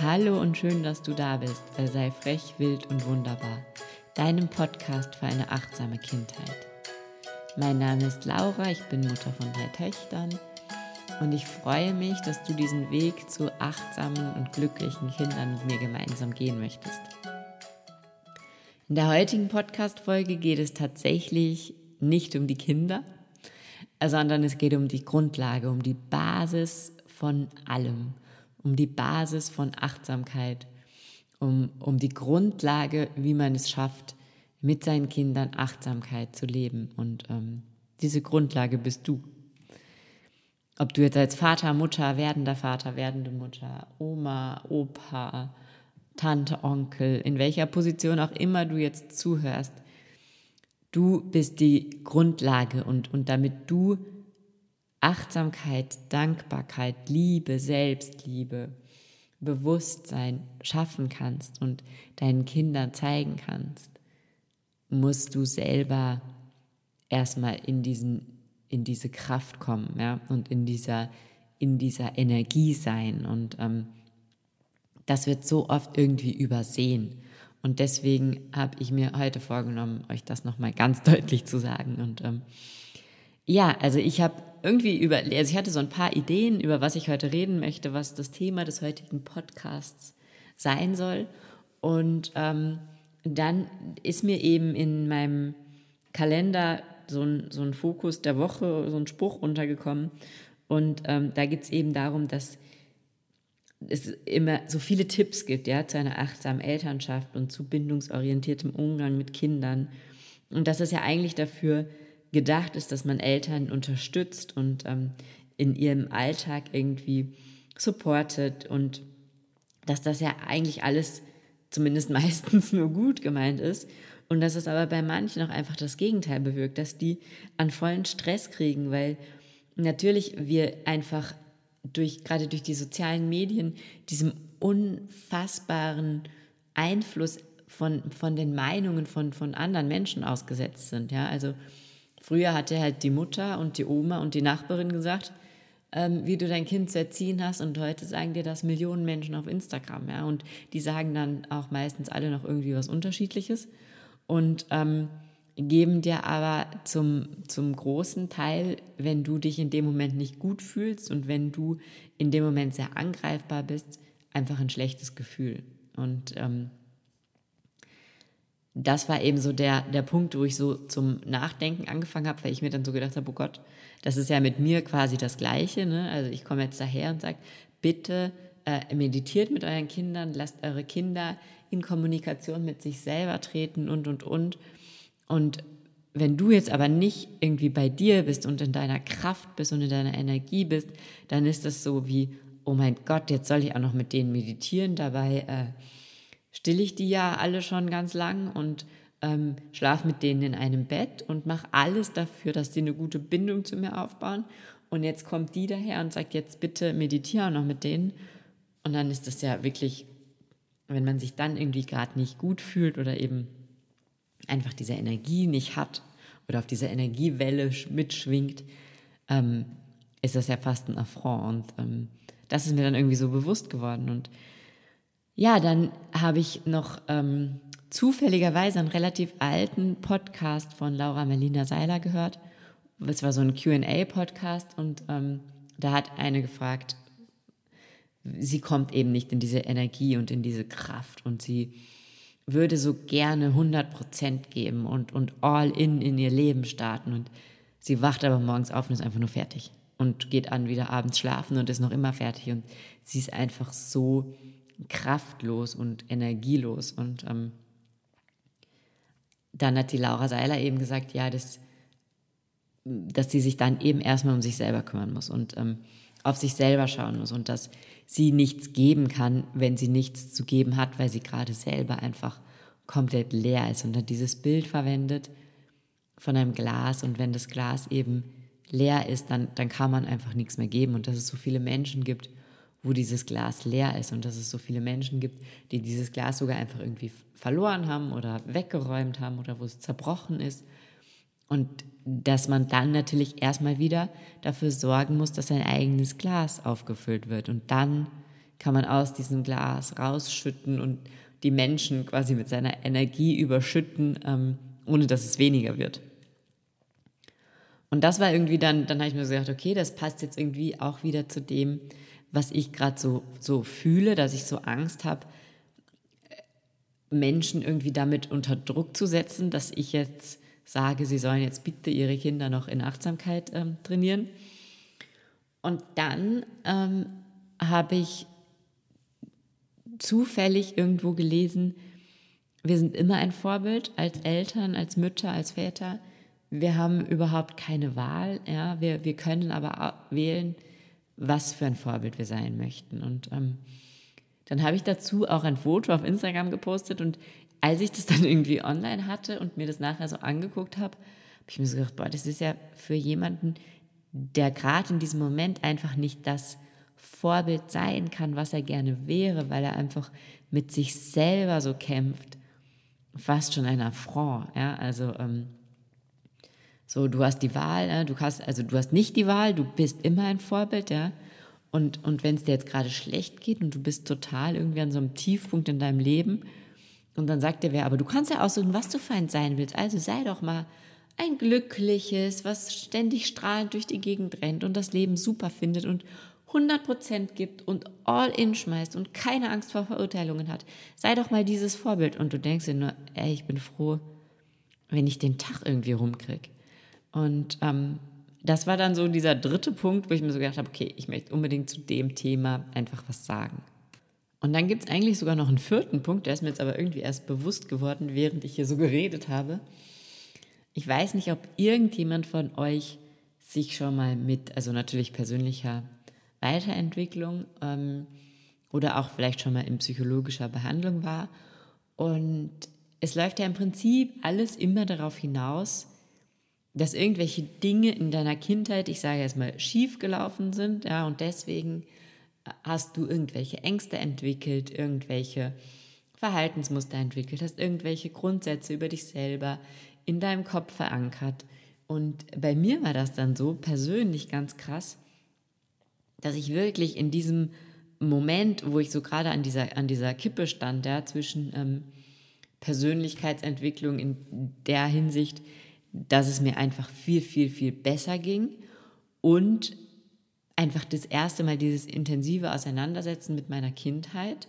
Hallo und schön, dass du da bist bei Sei frech, wild und wunderbar, deinem Podcast für eine achtsame Kindheit. Mein Name ist Laura, ich bin Mutter von drei Töchtern und ich freue mich, dass du diesen Weg zu achtsamen und glücklichen Kindern mit mir gemeinsam gehen möchtest. In der heutigen Podcast-Folge geht es tatsächlich nicht um die Kinder, sondern es geht um die Grundlage, um die Basis von allem, um die Basis von Achtsamkeit, um, um die Grundlage, wie man es schafft, mit seinen Kindern Achtsamkeit zu leben. Und ähm, diese Grundlage bist du. Ob du jetzt als Vater, Mutter, werdender Vater, werdende Mutter, Oma, Opa, Tante, Onkel, in welcher Position auch immer du jetzt zuhörst, du bist die Grundlage und, und damit du Achtsamkeit, Dankbarkeit, Liebe, Selbstliebe, Bewusstsein schaffen kannst und deinen Kindern zeigen kannst, musst du selber erstmal in diesen in diese Kraft kommen, ja, und in dieser in dieser Energie sein. Und ähm, das wird so oft irgendwie übersehen. Und deswegen habe ich mir heute vorgenommen, euch das nochmal ganz deutlich zu sagen. Und ähm, ja, also ich habe irgendwie über, also ich hatte so ein paar Ideen, über was ich heute reden möchte, was das Thema des heutigen Podcasts sein soll. Und ähm, dann ist mir eben in meinem Kalender so ein, so ein Fokus der Woche, so ein Spruch untergekommen. Und ähm, da geht es eben darum, dass es immer so viele Tipps gibt, ja, zu einer achtsamen Elternschaft und zu bindungsorientiertem Umgang mit Kindern. Und das ist ja eigentlich dafür gedacht ist, dass man Eltern unterstützt und ähm, in ihrem Alltag irgendwie supportet und dass das ja eigentlich alles zumindest meistens nur gut gemeint ist und dass es aber bei manchen auch einfach das Gegenteil bewirkt, dass die an vollen Stress kriegen, weil natürlich wir einfach durch gerade durch die sozialen Medien diesem unfassbaren Einfluss von, von den Meinungen von, von anderen Menschen ausgesetzt sind. Ja, also Früher hatte halt die Mutter und die Oma und die Nachbarin gesagt, ähm, wie du dein Kind zu erziehen hast. Und heute sagen dir das Millionen Menschen auf Instagram. Ja? Und die sagen dann auch meistens alle noch irgendwie was Unterschiedliches. Und ähm, geben dir aber zum, zum großen Teil, wenn du dich in dem Moment nicht gut fühlst und wenn du in dem Moment sehr angreifbar bist, einfach ein schlechtes Gefühl. Und ähm, das war eben so der, der Punkt, wo ich so zum Nachdenken angefangen habe, weil ich mir dann so gedacht habe, oh Gott, das ist ja mit mir quasi das Gleiche. Ne? Also ich komme jetzt daher und sage, bitte äh, meditiert mit euren Kindern, lasst eure Kinder in Kommunikation mit sich selber treten und, und, und. Und wenn du jetzt aber nicht irgendwie bei dir bist und in deiner Kraft bist und in deiner Energie bist, dann ist das so wie, oh mein Gott, jetzt soll ich auch noch mit denen meditieren, dabei... Äh, still ich die ja alle schon ganz lang und ähm, schlafe mit denen in einem Bett und mache alles dafür, dass sie eine gute Bindung zu mir aufbauen. Und jetzt kommt die daher und sagt, jetzt bitte meditiere noch mit denen. Und dann ist das ja wirklich, wenn man sich dann irgendwie gerade nicht gut fühlt oder eben einfach diese Energie nicht hat oder auf dieser Energiewelle mitschwingt, ähm, ist das ja fast ein Affront. Und ähm, das ist mir dann irgendwie so bewusst geworden. Und ja, dann habe ich noch ähm, zufälligerweise einen relativ alten Podcast von Laura Melina Seiler gehört. Es war so ein QA-Podcast und ähm, da hat eine gefragt, sie kommt eben nicht in diese Energie und in diese Kraft und sie würde so gerne 100 Prozent geben und, und all in in ihr Leben starten und sie wacht aber morgens auf und ist einfach nur fertig und geht an wieder abends schlafen und ist noch immer fertig und sie ist einfach so kraftlos und energielos. Und ähm, dann hat die Laura Seiler eben gesagt, ja, das, dass sie sich dann eben erstmal um sich selber kümmern muss und ähm, auf sich selber schauen muss und dass sie nichts geben kann, wenn sie nichts zu geben hat, weil sie gerade selber einfach komplett leer ist und hat dieses Bild verwendet von einem Glas und wenn das Glas eben leer ist, dann, dann kann man einfach nichts mehr geben und dass es so viele Menschen gibt, wo dieses Glas leer ist und dass es so viele Menschen gibt, die dieses Glas sogar einfach irgendwie verloren haben oder weggeräumt haben oder wo es zerbrochen ist. Und dass man dann natürlich erstmal wieder dafür sorgen muss, dass sein eigenes Glas aufgefüllt wird. Und dann kann man aus diesem Glas rausschütten und die Menschen quasi mit seiner Energie überschütten, ähm, ohne dass es weniger wird. Und das war irgendwie dann, dann habe ich mir gedacht, okay, das passt jetzt irgendwie auch wieder zu dem, was ich gerade so, so fühle, dass ich so Angst habe, Menschen irgendwie damit unter Druck zu setzen, dass ich jetzt sage, sie sollen jetzt bitte ihre Kinder noch in Achtsamkeit ähm, trainieren. Und dann ähm, habe ich zufällig irgendwo gelesen, wir sind immer ein Vorbild als Eltern, als Mütter, als Väter. Wir haben überhaupt keine Wahl. Ja? Wir, wir können aber wählen, was für ein Vorbild wir sein möchten. Und ähm, dann habe ich dazu auch ein Foto auf Instagram gepostet und als ich das dann irgendwie online hatte und mir das nachher so angeguckt habe, habe ich mir so gedacht, boah, das ist ja für jemanden, der gerade in diesem Moment einfach nicht das Vorbild sein kann, was er gerne wäre, weil er einfach mit sich selber so kämpft, fast schon ein Affront. Ja? Also ähm, so, du hast die Wahl, ja, du hast, also du hast nicht die Wahl, du bist immer ein Vorbild, ja. Und, und wenn es dir jetzt gerade schlecht geht und du bist total irgendwie an so einem Tiefpunkt in deinem Leben, und dann sagt dir wer, aber du kannst ja aussuchen, was du fein sein willst. Also sei doch mal ein glückliches, was ständig strahlend durch die Gegend rennt und das Leben super findet und 100% gibt und all in schmeißt und keine Angst vor Verurteilungen hat. Sei doch mal dieses Vorbild. Und du denkst dir nur, ey, ich bin froh, wenn ich den Tag irgendwie rumkriege. Und ähm, das war dann so dieser dritte Punkt, wo ich mir so gedacht habe, okay, ich möchte unbedingt zu dem Thema einfach was sagen. Und dann gibt es eigentlich sogar noch einen vierten Punkt, der ist mir jetzt aber irgendwie erst bewusst geworden, während ich hier so geredet habe. Ich weiß nicht, ob irgendjemand von euch sich schon mal mit, also natürlich persönlicher Weiterentwicklung ähm, oder auch vielleicht schon mal in psychologischer Behandlung war. Und es läuft ja im Prinzip alles immer darauf hinaus, dass irgendwelche Dinge in deiner Kindheit, ich sage jetzt mal, schief gelaufen sind, ja, und deswegen hast du irgendwelche Ängste entwickelt, irgendwelche Verhaltensmuster entwickelt, hast irgendwelche Grundsätze über dich selber in deinem Kopf verankert. Und bei mir war das dann so persönlich ganz krass, dass ich wirklich in diesem Moment, wo ich so gerade an dieser, an dieser Kippe stand, ja, zwischen ähm, Persönlichkeitsentwicklung in der Hinsicht, dass es mir einfach viel, viel, viel besser ging und einfach das erste Mal dieses intensive Auseinandersetzen mit meiner Kindheit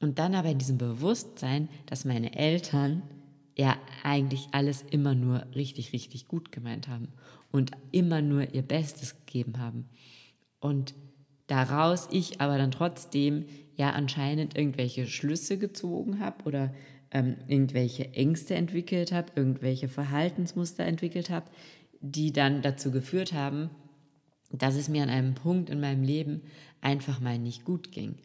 und dann aber in diesem Bewusstsein, dass meine Eltern ja eigentlich alles immer nur richtig, richtig gut gemeint haben und immer nur ihr Bestes gegeben haben. Und daraus ich aber dann trotzdem ja anscheinend irgendwelche Schlüsse gezogen habe oder ähm, irgendwelche Ängste entwickelt habe, irgendwelche Verhaltensmuster entwickelt habe, die dann dazu geführt haben, dass es mir an einem Punkt in meinem Leben einfach mal nicht gut ging.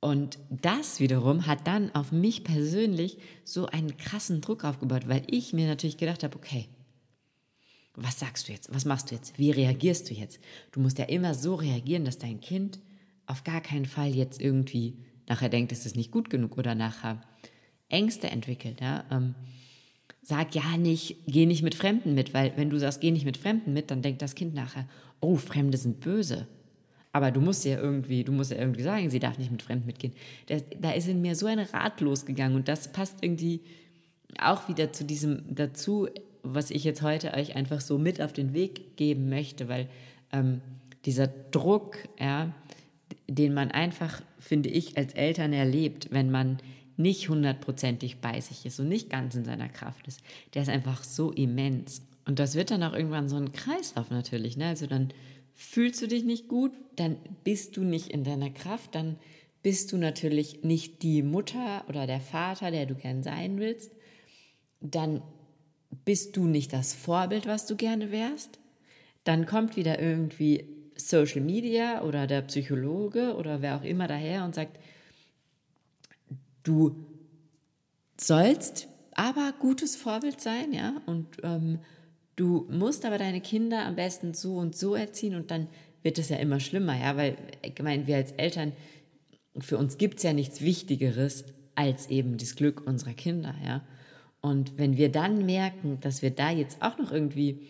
Und das wiederum hat dann auf mich persönlich so einen krassen Druck aufgebaut, weil ich mir natürlich gedacht habe, okay, was sagst du jetzt? Was machst du jetzt? Wie reagierst du jetzt? Du musst ja immer so reagieren, dass dein Kind auf gar keinen Fall jetzt irgendwie nachher denkt, es ist nicht gut genug oder nachher Ängste entwickelt. Ja? Ähm, sag ja nicht, geh nicht mit Fremden mit, weil wenn du sagst, geh nicht mit Fremden mit, dann denkt das Kind nachher, oh, Fremde sind böse. Aber du musst ja irgendwie, du musst ja irgendwie sagen, sie darf nicht mit Fremden mitgehen. Das, da ist in mir so ein Rat losgegangen und das passt irgendwie auch wieder zu diesem dazu, was ich jetzt heute euch einfach so mit auf den Weg geben möchte, weil ähm, dieser Druck, ja, den man einfach, finde ich, als Eltern erlebt, wenn man nicht hundertprozentig bei sich ist und nicht ganz in seiner Kraft ist, der ist einfach so immens. Und das wird dann auch irgendwann so ein Kreislauf natürlich. Ne? Also dann fühlst du dich nicht gut, dann bist du nicht in deiner Kraft, dann bist du natürlich nicht die Mutter oder der Vater, der du gern sein willst. Dann bist du nicht das Vorbild, was du gerne wärst. Dann kommt wieder irgendwie Social Media oder der Psychologe oder wer auch immer daher und sagt, Du sollst aber gutes Vorbild sein, ja, und ähm, du musst aber deine Kinder am besten so und so erziehen und dann wird es ja immer schlimmer, ja, weil ich meine, wir als Eltern, für uns gibt es ja nichts Wichtigeres als eben das Glück unserer Kinder, ja. Und wenn wir dann merken, dass wir da jetzt auch noch irgendwie,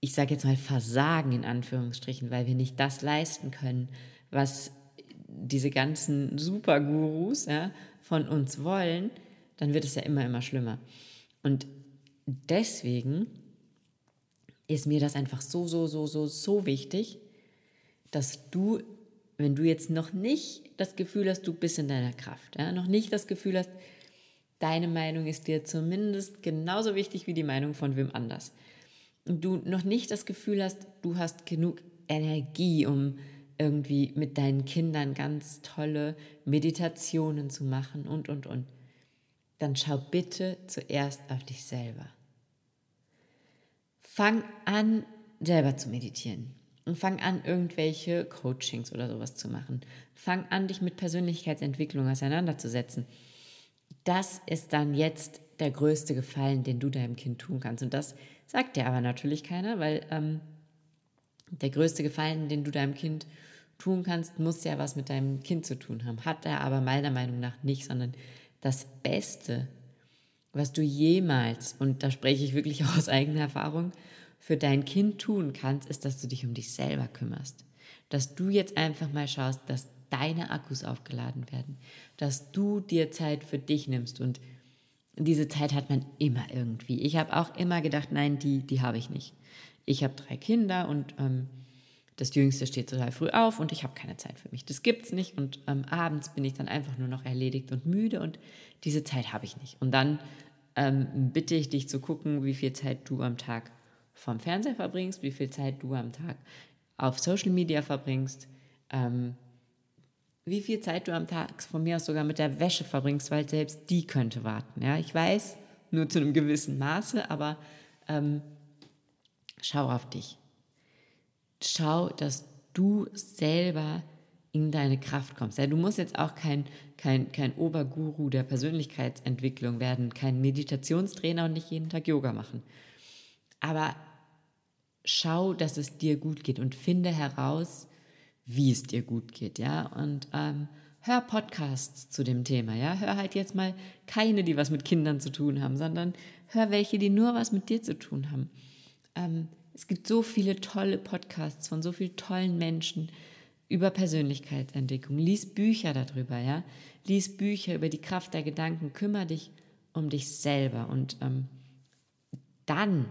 ich sage jetzt mal, versagen in Anführungsstrichen, weil wir nicht das leisten können, was diese ganzen Supergurus ja, von uns wollen, dann wird es ja immer, immer schlimmer. Und deswegen ist mir das einfach so, so, so, so, so wichtig, dass du, wenn du jetzt noch nicht das Gefühl hast, du bist in deiner Kraft, ja, noch nicht das Gefühl hast, deine Meinung ist dir zumindest genauso wichtig wie die Meinung von wem anders. Und du noch nicht das Gefühl hast, du hast genug Energie, um irgendwie mit deinen Kindern ganz tolle Meditationen zu machen und, und, und. Dann schau bitte zuerst auf dich selber. Fang an, selber zu meditieren. Und fang an, irgendwelche Coachings oder sowas zu machen. Fang an, dich mit Persönlichkeitsentwicklung auseinanderzusetzen. Das ist dann jetzt der größte Gefallen, den du deinem Kind tun kannst. Und das sagt dir aber natürlich keiner, weil ähm, der größte Gefallen, den du deinem Kind tun kannst, muss ja was mit deinem Kind zu tun haben. Hat er aber meiner Meinung nach nicht, sondern das Beste, was du jemals, und da spreche ich wirklich aus eigener Erfahrung, für dein Kind tun kannst, ist, dass du dich um dich selber kümmerst. Dass du jetzt einfach mal schaust, dass deine Akkus aufgeladen werden. Dass du dir Zeit für dich nimmst. Und diese Zeit hat man immer irgendwie. Ich habe auch immer gedacht, nein, die, die habe ich nicht. Ich habe drei Kinder und ähm, das Jüngste steht total früh auf und ich habe keine Zeit für mich. Das gibt es nicht und ähm, abends bin ich dann einfach nur noch erledigt und müde und diese Zeit habe ich nicht. Und dann ähm, bitte ich dich zu gucken, wie viel Zeit du am Tag vom Fernseher verbringst, wie viel Zeit du am Tag auf Social Media verbringst, ähm, wie viel Zeit du am Tag von mir aus sogar mit der Wäsche verbringst, weil selbst die könnte warten. Ja, ich weiß, nur zu einem gewissen Maße, aber ähm, schau auf dich. Schau, dass du selber in deine Kraft kommst. Ja, du musst jetzt auch kein, kein, kein Oberguru der Persönlichkeitsentwicklung werden, kein Meditationstrainer und nicht jeden Tag Yoga machen. Aber schau, dass es dir gut geht und finde heraus, wie es dir gut geht, ja. Und ähm, hör Podcasts zu dem Thema, ja. Hör halt jetzt mal keine, die was mit Kindern zu tun haben, sondern hör welche, die nur was mit dir zu tun haben. Ähm, es gibt so viele tolle Podcasts von so vielen tollen Menschen über Persönlichkeitsentwicklung. Lies Bücher darüber, ja. Lies Bücher über die Kraft der Gedanken. Kümmere dich um dich selber und ähm, dann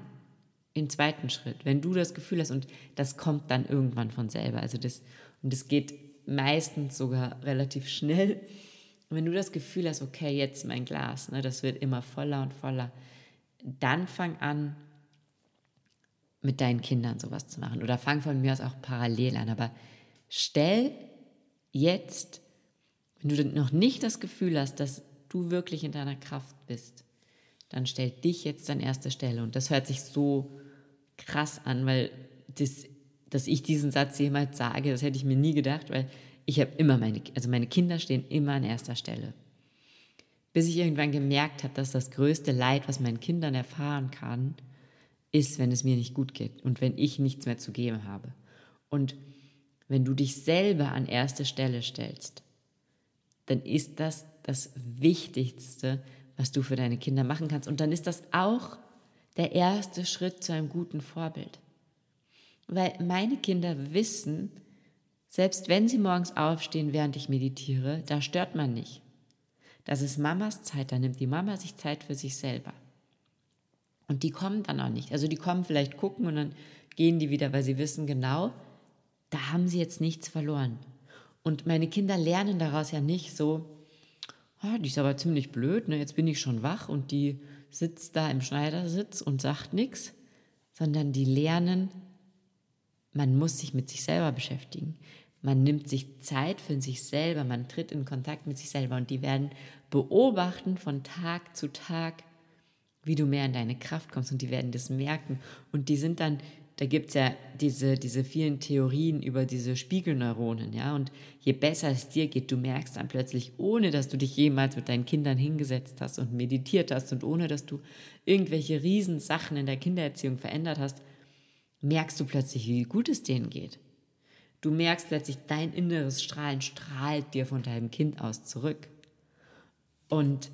im zweiten Schritt, wenn du das Gefühl hast und das kommt dann irgendwann von selber, also das und das geht meistens sogar relativ schnell. Und wenn du das Gefühl hast, okay, jetzt mein Glas, ne, das wird immer voller und voller, dann fang an, mit deinen Kindern sowas zu machen. Oder fang von mir aus auch parallel an. Aber stell jetzt, wenn du noch nicht das Gefühl hast, dass du wirklich in deiner Kraft bist, dann stell dich jetzt an erste Stelle. Und das hört sich so krass an, weil das, dass ich diesen Satz jemals sage, das hätte ich mir nie gedacht, weil ich habe immer meine, also meine Kinder stehen immer an erster Stelle. Bis ich irgendwann gemerkt habe, dass das größte Leid, was meinen Kindern erfahren kann, ist, wenn es mir nicht gut geht und wenn ich nichts mehr zu geben habe. Und wenn du dich selber an erste Stelle stellst, dann ist das das Wichtigste, was du für deine Kinder machen kannst. Und dann ist das auch der erste Schritt zu einem guten Vorbild. Weil meine Kinder wissen, selbst wenn sie morgens aufstehen, während ich meditiere, da stört man nicht. Das ist Mamas Zeit, da nimmt die Mama sich Zeit für sich selber. Und die kommen dann auch nicht. Also die kommen vielleicht gucken und dann gehen die wieder, weil sie wissen genau, da haben sie jetzt nichts verloren. Und meine Kinder lernen daraus ja nicht so, oh, die ist aber ziemlich blöd, ne? jetzt bin ich schon wach und die sitzt da im Schneidersitz und sagt nichts, sondern die lernen, man muss sich mit sich selber beschäftigen. Man nimmt sich Zeit für sich selber, man tritt in Kontakt mit sich selber und die werden beobachten von Tag zu Tag, wie du mehr in deine Kraft kommst und die werden das merken. Und die sind dann, da gibt es ja diese, diese vielen Theorien über diese Spiegelneuronen, ja. Und je besser es dir geht, du merkst dann plötzlich, ohne dass du dich jemals mit deinen Kindern hingesetzt hast und meditiert hast und ohne dass du irgendwelche Riesensachen in der Kindererziehung verändert hast, merkst du plötzlich, wie gut es denen geht. Du merkst plötzlich, dein inneres Strahlen strahlt dir von deinem Kind aus zurück. Und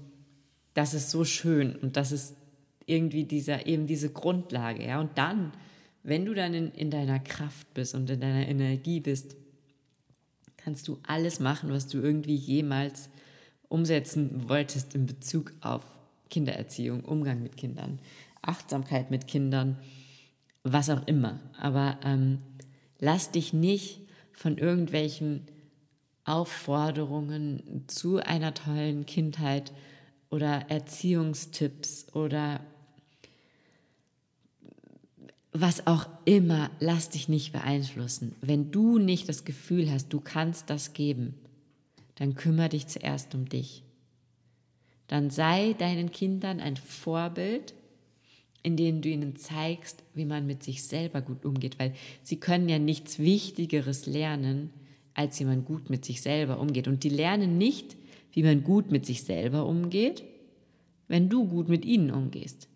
das ist so schön und das ist irgendwie dieser, eben diese Grundlage, ja. Und dann, wenn du dann in, in deiner Kraft bist und in deiner Energie bist, kannst du alles machen, was du irgendwie jemals umsetzen wolltest in Bezug auf Kindererziehung, Umgang mit Kindern, Achtsamkeit mit Kindern, was auch immer. Aber ähm, lass dich nicht von irgendwelchen Aufforderungen zu einer tollen Kindheit oder Erziehungstipps oder was auch immer, lass dich nicht beeinflussen. Wenn du nicht das Gefühl hast, du kannst das geben, dann kümmere dich zuerst um dich. Dann sei deinen Kindern ein Vorbild, in dem du ihnen zeigst, wie man mit sich selber gut umgeht, weil sie können ja nichts Wichtigeres lernen, als wie man gut mit sich selber umgeht. Und die lernen nicht, wie man gut mit sich selber umgeht, wenn du gut mit ihnen umgehst.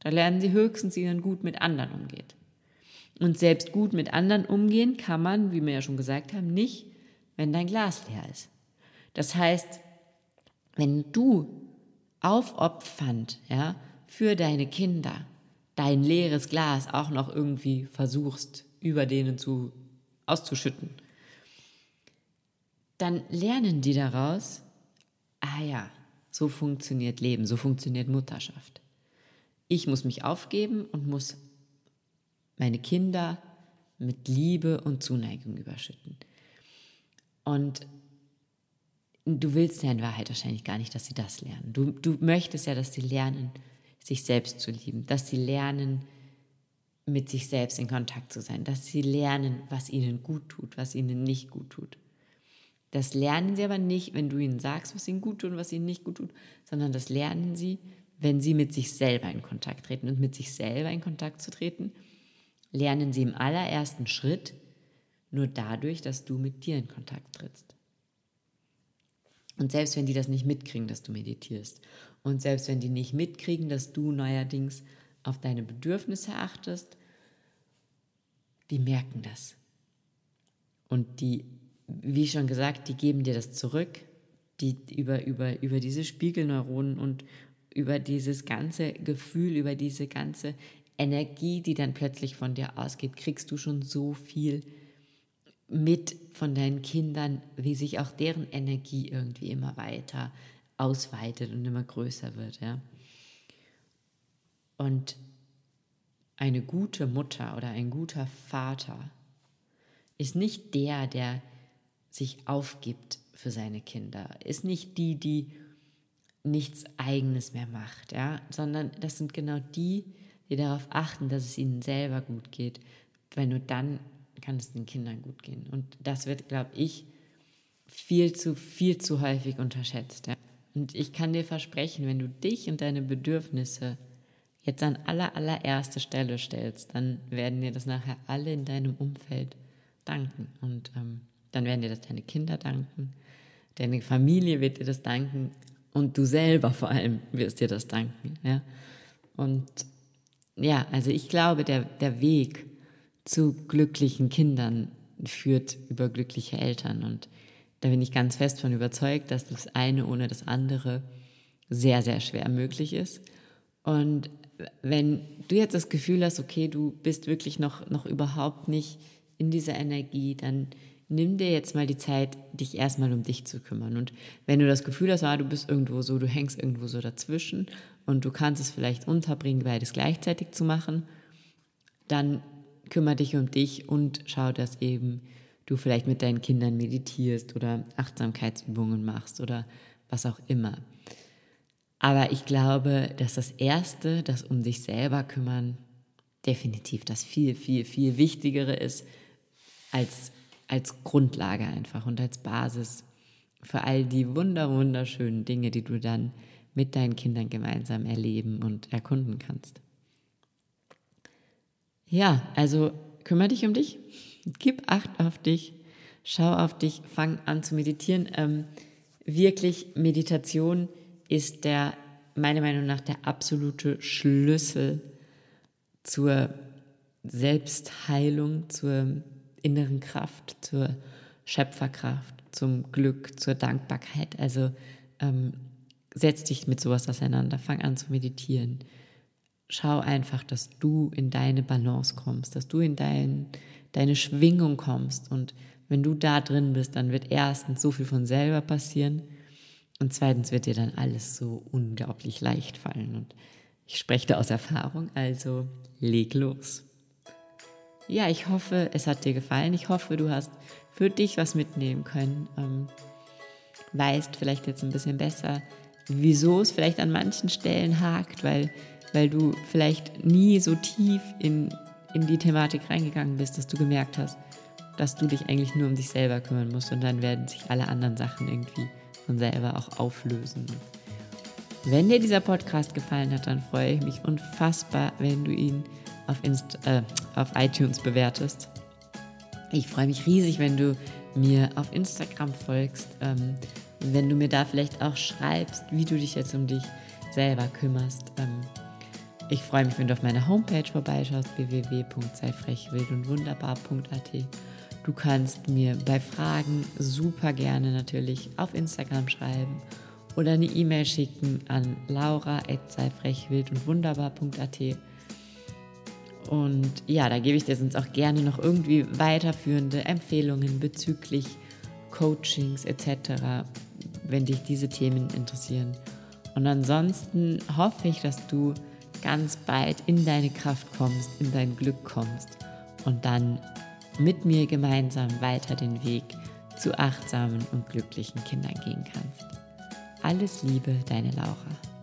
Da lernen sie höchstens, wie man gut mit anderen umgeht. Und selbst gut mit anderen umgehen kann man, wie wir ja schon gesagt haben, nicht, wenn dein Glas leer ist. Das heißt, wenn du aufopfernd, ja, für deine Kinder dein leeres Glas auch noch irgendwie versuchst, über denen zu auszuschütten, dann lernen die daraus, ah ja, so funktioniert Leben, so funktioniert Mutterschaft. Ich muss mich aufgeben und muss meine Kinder mit Liebe und Zuneigung überschütten. Und du willst ja in Wahrheit wahrscheinlich gar nicht, dass sie das lernen. Du, du möchtest ja, dass sie lernen, sich selbst zu lieben, dass sie lernen, mit sich selbst in Kontakt zu sein, dass sie lernen, was ihnen gut tut, was ihnen nicht gut tut. Das lernen sie aber nicht, wenn du ihnen sagst, was ihnen gut tut und was ihnen nicht gut tut, sondern das lernen sie, wenn sie mit sich selber in Kontakt treten. Und mit sich selber in Kontakt zu treten, lernen sie im allerersten Schritt nur dadurch, dass du mit dir in Kontakt trittst. Und selbst wenn die das nicht mitkriegen, dass du meditierst, und selbst wenn die nicht mitkriegen, dass du neuerdings auf deine Bedürfnisse achtest, die merken das. Und die, wie schon gesagt, die geben dir das zurück, die über, über, über diese Spiegelneuronen und über dieses ganze Gefühl, über diese ganze Energie, die dann plötzlich von dir ausgeht, kriegst du schon so viel mit von deinen Kindern, wie sich auch deren Energie irgendwie immer weiter ausweitet und immer größer wird. Ja? Und eine gute Mutter oder ein guter Vater ist nicht der, der sich aufgibt für seine Kinder, ist nicht die, die nichts Eigenes mehr macht, ja, sondern das sind genau die, die darauf achten, dass es ihnen selber gut geht, weil nur dann kann es den Kindern gut gehen. Und das wird, glaube ich, viel zu, viel zu häufig unterschätzt. Ja. Und ich kann dir versprechen, wenn du dich und deine Bedürfnisse jetzt an aller, allererste Stelle stellst, dann werden dir das nachher alle in deinem Umfeld danken. Und ähm, dann werden dir das deine Kinder danken, deine Familie wird dir das danken und du selber vor allem wirst dir das danken. Ja? Und ja, also ich glaube, der, der Weg zu glücklichen Kindern führt über glückliche Eltern. Und da bin ich ganz fest von überzeugt, dass das eine ohne das andere sehr, sehr schwer möglich ist. Und wenn du jetzt das Gefühl hast, okay, du bist wirklich noch, noch überhaupt nicht in dieser Energie, dann nimm dir jetzt mal die Zeit, dich erstmal um dich zu kümmern. Und wenn du das Gefühl hast, ah, du bist irgendwo so, du hängst irgendwo so dazwischen und du kannst es vielleicht unterbringen, beides gleichzeitig zu machen, dann kümmere dich um dich und schau, dass eben du vielleicht mit deinen Kindern meditierst oder Achtsamkeitsübungen machst oder was auch immer. Aber ich glaube, dass das Erste, das um dich selber kümmern, definitiv das viel, viel, viel Wichtigere ist als, als Grundlage einfach und als Basis für all die wunder, wunderschönen Dinge, die du dann mit deinen Kindern gemeinsam erleben und erkunden kannst. Ja, also kümmere dich um dich, gib Acht auf dich, schau auf dich, fang an zu meditieren. Ähm, wirklich, Meditation ist der, meiner Meinung nach, der absolute Schlüssel zur Selbstheilung, zur inneren Kraft, zur Schöpferkraft, zum Glück, zur Dankbarkeit. Also ähm, setz dich mit sowas auseinander, fang an zu meditieren. Schau einfach, dass du in deine Balance kommst, dass du in dein, deine Schwingung kommst. Und wenn du da drin bist, dann wird erstens so viel von selber passieren und zweitens wird dir dann alles so unglaublich leicht fallen. Und ich spreche da aus Erfahrung, also leg los. Ja, ich hoffe, es hat dir gefallen. Ich hoffe, du hast für dich was mitnehmen können. Ähm, weißt vielleicht jetzt ein bisschen besser, wieso es vielleicht an manchen Stellen hakt, weil, weil du vielleicht nie so tief in, in die Thematik reingegangen bist, dass du gemerkt hast, dass du dich eigentlich nur um dich selber kümmern musst und dann werden sich alle anderen Sachen irgendwie von selber auch auflösen. Wenn dir dieser Podcast gefallen hat, dann freue ich mich unfassbar, wenn du ihn auf, Inst äh, auf iTunes bewertest. Ich freue mich riesig, wenn du mir auf Instagram folgst, ähm, wenn du mir da vielleicht auch schreibst, wie du dich jetzt um dich selber kümmerst. Ähm, ich freue mich, wenn du auf meiner Homepage vorbeischaust, www.seifrechwildundwunderbar.at. Du kannst mir bei Fragen super gerne natürlich auf Instagram schreiben oder eine E-Mail schicken an laura.seifrechwildundwunderbar.at. Und ja, da gebe ich dir sonst auch gerne noch irgendwie weiterführende Empfehlungen bezüglich Coachings etc., wenn dich diese Themen interessieren. Und ansonsten hoffe ich, dass du ganz bald in deine Kraft kommst, in dein Glück kommst und dann mit mir gemeinsam weiter den Weg zu achtsamen und glücklichen Kindern gehen kannst. Alles Liebe, deine Laura.